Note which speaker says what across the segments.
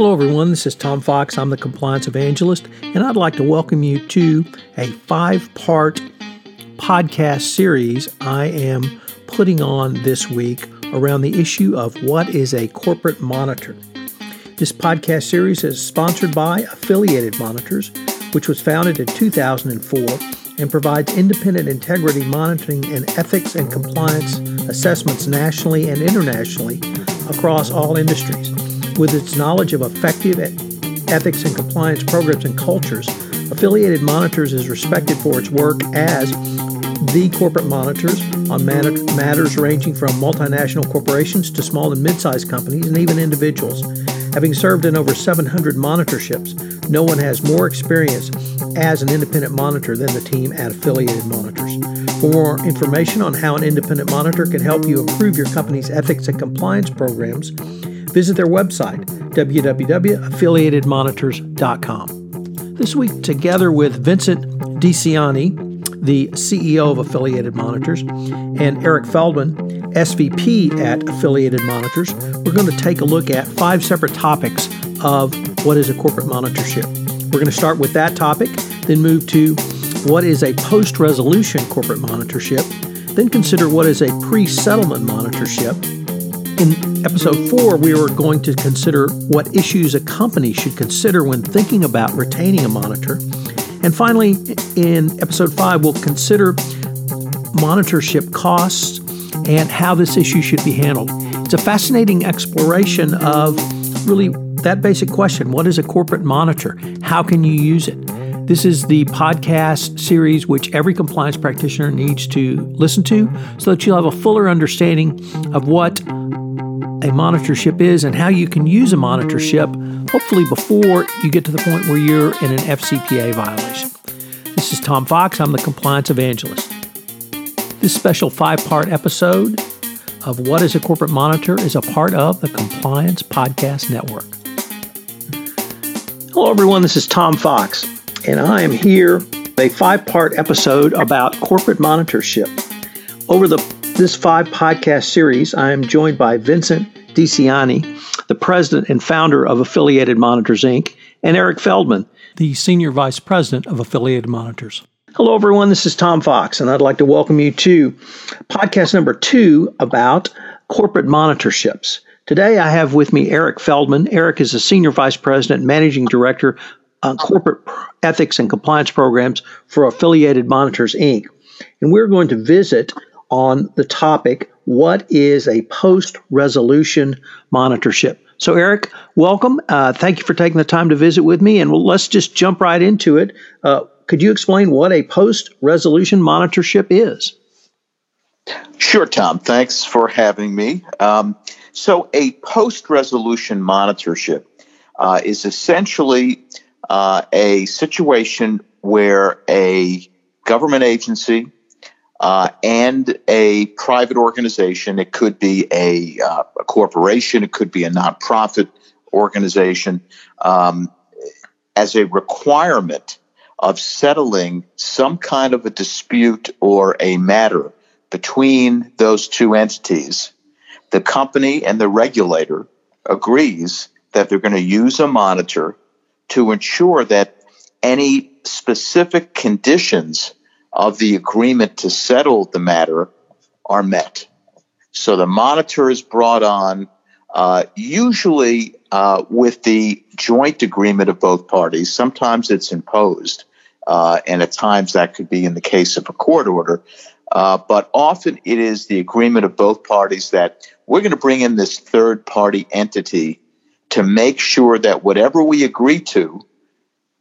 Speaker 1: Hello, everyone. This is Tom Fox. I'm the Compliance Evangelist, and I'd like to welcome you to a five part podcast series I am putting on this week around the issue of what is a corporate monitor. This podcast series is sponsored by Affiliated Monitors, which was founded in 2004 and provides independent integrity monitoring and ethics and compliance assessments nationally and internationally across all industries. With its knowledge of effective ethics and compliance programs and cultures, Affiliated Monitors is respected for its work as the corporate monitors on matters ranging from multinational corporations to small and mid sized companies and even individuals. Having served in over 700 monitorships, no one has more experience as an independent monitor than the team at Affiliated Monitors. For more information on how an independent monitor can help you improve your company's ethics and compliance programs, visit their website, www.affiliatedmonitors.com. This week, together with Vincent DiCianni, the CEO of Affiliated Monitors, and Eric Feldman, SVP at Affiliated Monitors, we're going to take a look at five separate topics of what is a corporate monitorship. We're going to start with that topic, then move to what is a post resolution corporate monitorship, then consider what is a pre settlement monitorship. In episode four, we are going to consider what issues a company should consider when thinking about retaining a monitor. And finally, in episode five, we'll consider monitorship costs and how this issue should be handled. It's a fascinating exploration of really that basic question what is a corporate monitor? How can you use it? This is the podcast series which every compliance practitioner needs to listen to so that you'll have a fuller understanding of what a monitorship is and how you can use a monitorship, hopefully before you get to the point where you're in an FCPA violation. This is Tom Fox. I'm the Compliance Evangelist. This special five part episode of What is a Corporate Monitor is a part of the Compliance Podcast Network. Hello, everyone. This is Tom Fox, and I am here a five part episode about corporate monitorship. Over the this five podcast series, I am joined by Vincent DiCianni, the president and founder of Affiliated Monitors Inc., and Eric Feldman, the senior vice president of Affiliated Monitors. Hello, everyone. This is Tom Fox, and I'd like to welcome you to podcast number two about corporate monitorships. Today, I have with me Eric Feldman. Eric is a senior vice president, managing director on corporate ethics and compliance programs for Affiliated Monitors Inc. And we're going to visit on the topic what is a post resolution monitorship? So, Eric, welcome. Uh, thank you for taking the time to visit with me. And let's just jump right into it. Uh, could you explain what a post resolution monitorship is?
Speaker 2: Sure, Tom. Thanks for having me. Um, so, a post resolution monitorship uh, is essentially uh, a situation where a government agency uh, and a private organization. It could be a, uh, a, corporation, it could be a nonprofit organization, um, as a requirement of settling some kind of a dispute or a matter between those two entities. The company and the regulator agrees that they're going to use a monitor to ensure that any specific conditions of the agreement to settle the matter are met. So the monitor is brought on, uh, usually uh, with the joint agreement of both parties. Sometimes it's imposed, uh, and at times that could be in the case of a court order. Uh, but often it is the agreement of both parties that we're going to bring in this third party entity to make sure that whatever we agree to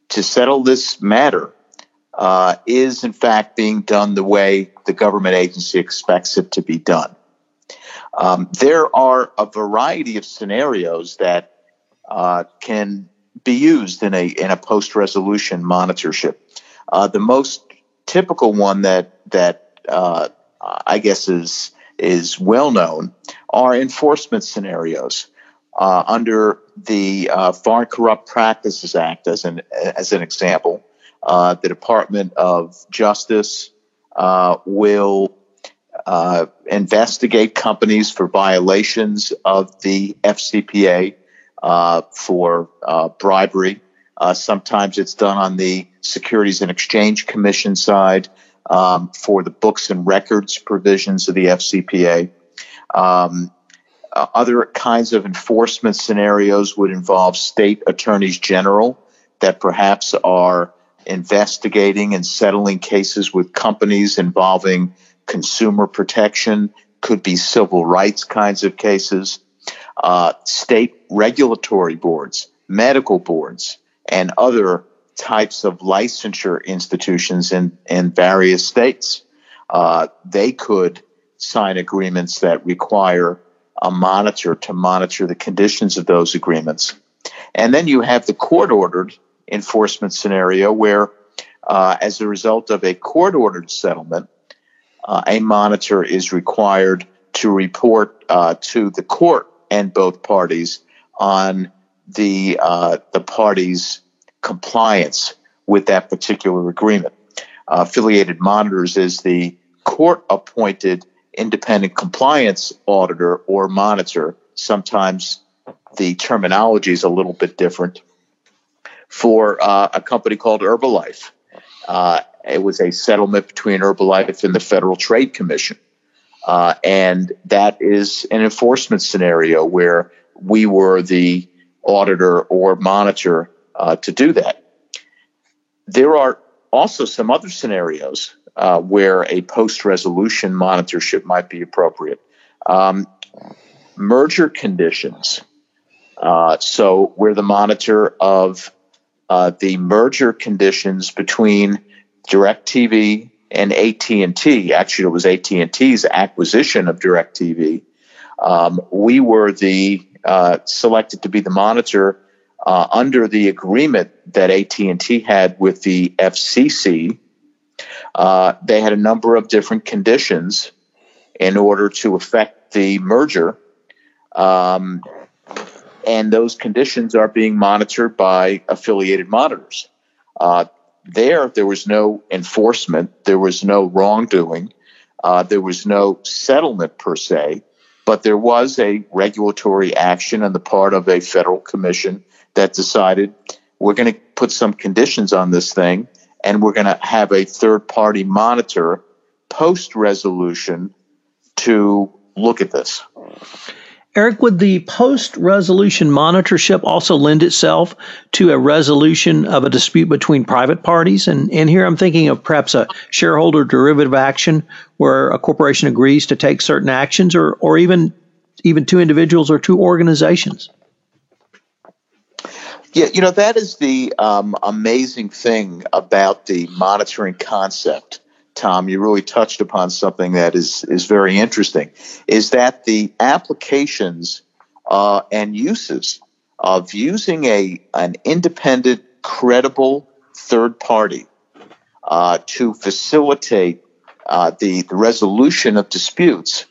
Speaker 2: to settle this matter uh, is in fact being done the way the government agency expects it to be done. Um, there are a variety of scenarios that uh, can be used in a in a post resolution monitorship. Uh, the most typical one that that uh, I guess is is well known are enforcement scenarios. Uh, under the uh, Foreign Corrupt Practices Act, as an as an example, uh, the Department of Justice uh, will uh, investigate companies for violations of the FCPA. uh, for uh, bribery. Sometimes it's done on the Securities and Exchange Commission side um, for the books and records provisions of the FCPA. Um, other kinds of enforcement scenarios would involve state attorneys general that perhaps are investigating and settling cases with companies involving consumer protection, could be civil rights kinds of cases, uh, state regulatory boards, medical boards, and other types of licensure institutions in, in various states. Uh, they could sign agreements that require a monitor to monitor the conditions of those agreements. And then you have the court ordered enforcement scenario where, uh, as a result of a court ordered settlement, uh, a monitor is required to report uh, to the court and both parties on the uh, the parties' compliance with that particular agreement. Uh, affiliated monitors is the court appointed independent compliance auditor or monitor. Sometimes the terminology is a little bit different for uh, a company called Herbalife. Uh, it was a settlement between Herbalife and the Federal Trade Commission. Uh, and that is an enforcement scenario where we were the auditor or monitor uh, to do that. There are also some other scenarios uh, where a post resolution monitorship might be appropriate. Um, merger conditions. Uh, so, we're the monitor of uh, the merger conditions between DirecTV and AT&T. Actually, it was AT&T's acquisition of DirecTV. Um, we were the uh, selected to be the monitor uh, under the agreement that AT&T had with the FCC. Uh, they had a number of different conditions in order to effect the merger. Um, and those conditions are being monitored by affiliated monitors. Uh, there, there was no enforcement, there was no wrongdoing, uh, there was no settlement per se, but there was a regulatory action on the part of a federal commission that decided we're going to put some conditions on this thing and we're going to have a third party monitor post resolution to look at this.
Speaker 1: Eric, would the post resolution monitorship also lend itself to a resolution of a dispute between private parties? And, and here I'm thinking of perhaps a shareholder derivative action where a corporation agrees to take certain actions or, or even even two individuals or two organizations.
Speaker 2: Yeah, you know, that is the um, amazing thing about the monitoring concept Tom, you really touched upon something that is is very interesting. Is that the applications uh, and uses of using a an independent, credible third party uh, to facilitate uh, the, the resolution of disputes.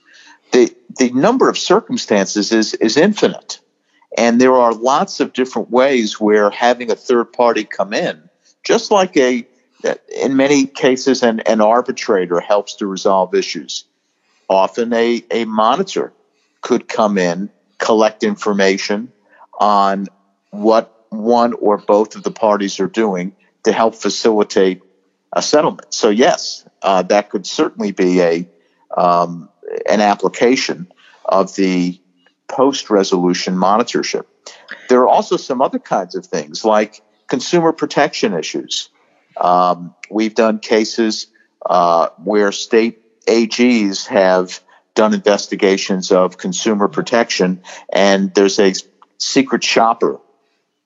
Speaker 2: The the number of circumstances is is infinite, and there are lots of different ways where having a third party come in, just like a in many cases, an, an arbitrator helps to resolve issues. Often, a, a monitor could come in, collect information on what one or both of the parties are doing to help facilitate a settlement. So, yes, uh, that could certainly be a um, an application of the post resolution monitorship. There are also some other kinds of things like consumer protection issues. Um, we've done cases uh, where state AGs have done investigations of consumer protection, and there's a secret shopper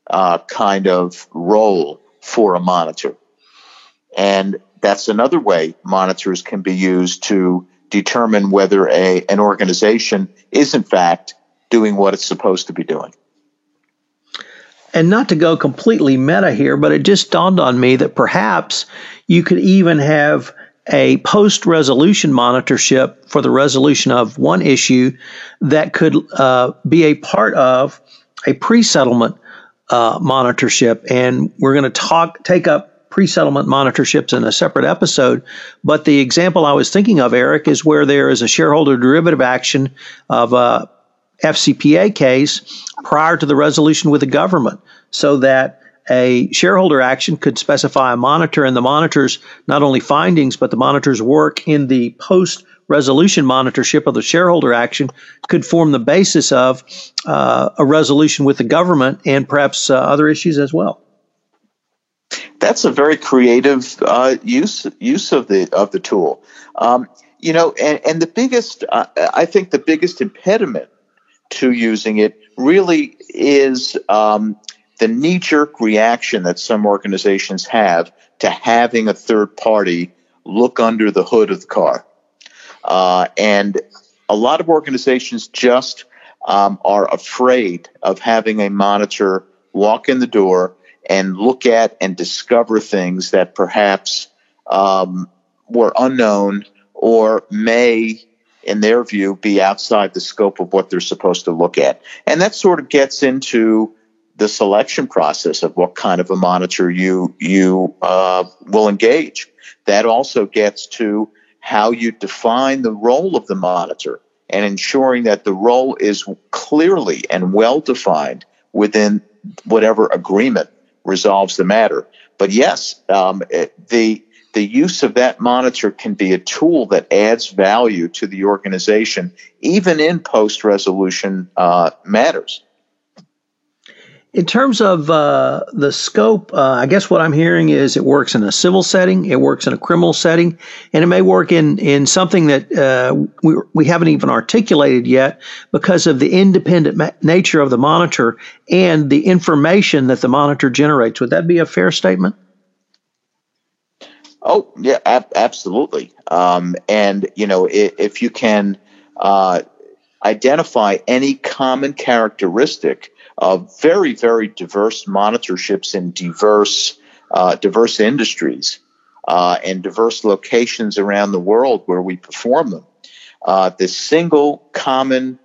Speaker 2: uh, kind of role for a monitor. And that's another way monitors can be used to determine whether a, an organization is, in fact, doing what it's supposed to be doing.
Speaker 1: And not to go completely meta here, but it just dawned on me that perhaps you could even have a post resolution monitorship for the resolution of one issue that could uh, be a part of a pre settlement uh, monitorship. And we're going to talk, take up pre settlement monitorships in a separate episode. But the example I was thinking of, Eric, is where there is a shareholder derivative action of a FCPA case prior to the resolution with the government so that a shareholder action could specify a monitor and the monitor's not only findings, but the monitor's work in the post resolution monitorship of the shareholder action could form the basis of uh, a resolution with the government and perhaps uh, other issues as well.
Speaker 2: That's a very creative uh, use use of the of the tool. Um, you know, and, and the biggest, uh, I think, the biggest impediment to using it really is um, the knee jerk reaction that some organizations have to having a third party look under the hood of the car. Uh, and a lot of organizations just um, are afraid of having a monitor walk in the door and look at and discover things that perhaps um, were unknown or may in their view, be outside the scope of what they're supposed to look at. And that sort of gets into the selection process of what kind of a monitor you you uh, will engage. That also gets to how you define the role of the monitor and ensuring that the role is clearly and well defined within whatever agreement resolves the matter. But yes, um, the the use of that monitor can be a tool that adds value to the organization, even in post resolution uh, matters.
Speaker 1: In terms of uh, the scope, uh, I guess what I'm hearing is it works in a civil setting, it works in a criminal setting, and it may work in, in something that uh, we, we haven't even articulated yet because of the independent ma- nature of the monitor and the information that the monitor generates. Would that be a fair statement?
Speaker 2: Oh, yeah, ab- absolutely. Um, and, you know, if, if you can uh, identify any common characteristic of very, very diverse monitorships in diverse, uh, diverse industries uh, and diverse locations around the world where we perform them. Uh, the single common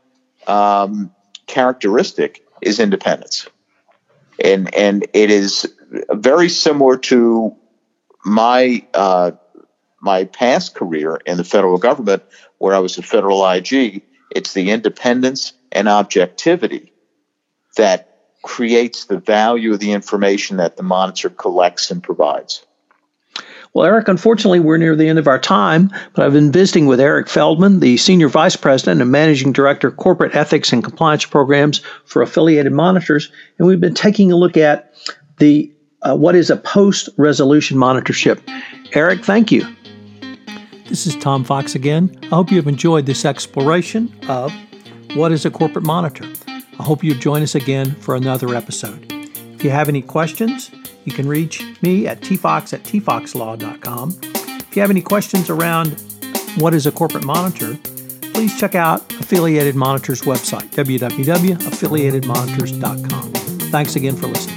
Speaker 2: um, characteristic is independence. And, and it is very similar to my uh, my past career in the federal government, where I was a federal IG. It's the independence and objectivity that creates the value of the information that the monitor collects and provides.
Speaker 1: Well, Eric, unfortunately, we're near the end of our time, but I've been visiting with Eric Feldman, the Senior Vice President and Managing Director, of Corporate Ethics and Compliance Programs for Affiliated Monitors, and we've been taking a look at the uh, what is a post resolution monitorship. Eric, thank you. This is Tom Fox again. I hope you have enjoyed this exploration of what is a corporate monitor. I hope you join us again for another episode. If you have any questions, you can reach me at tfox at tfoxlaw.com. If you have any questions around what is a corporate monitor, please check out Affiliated Monitors website, www.affiliatedmonitors.com. Thanks again for listening.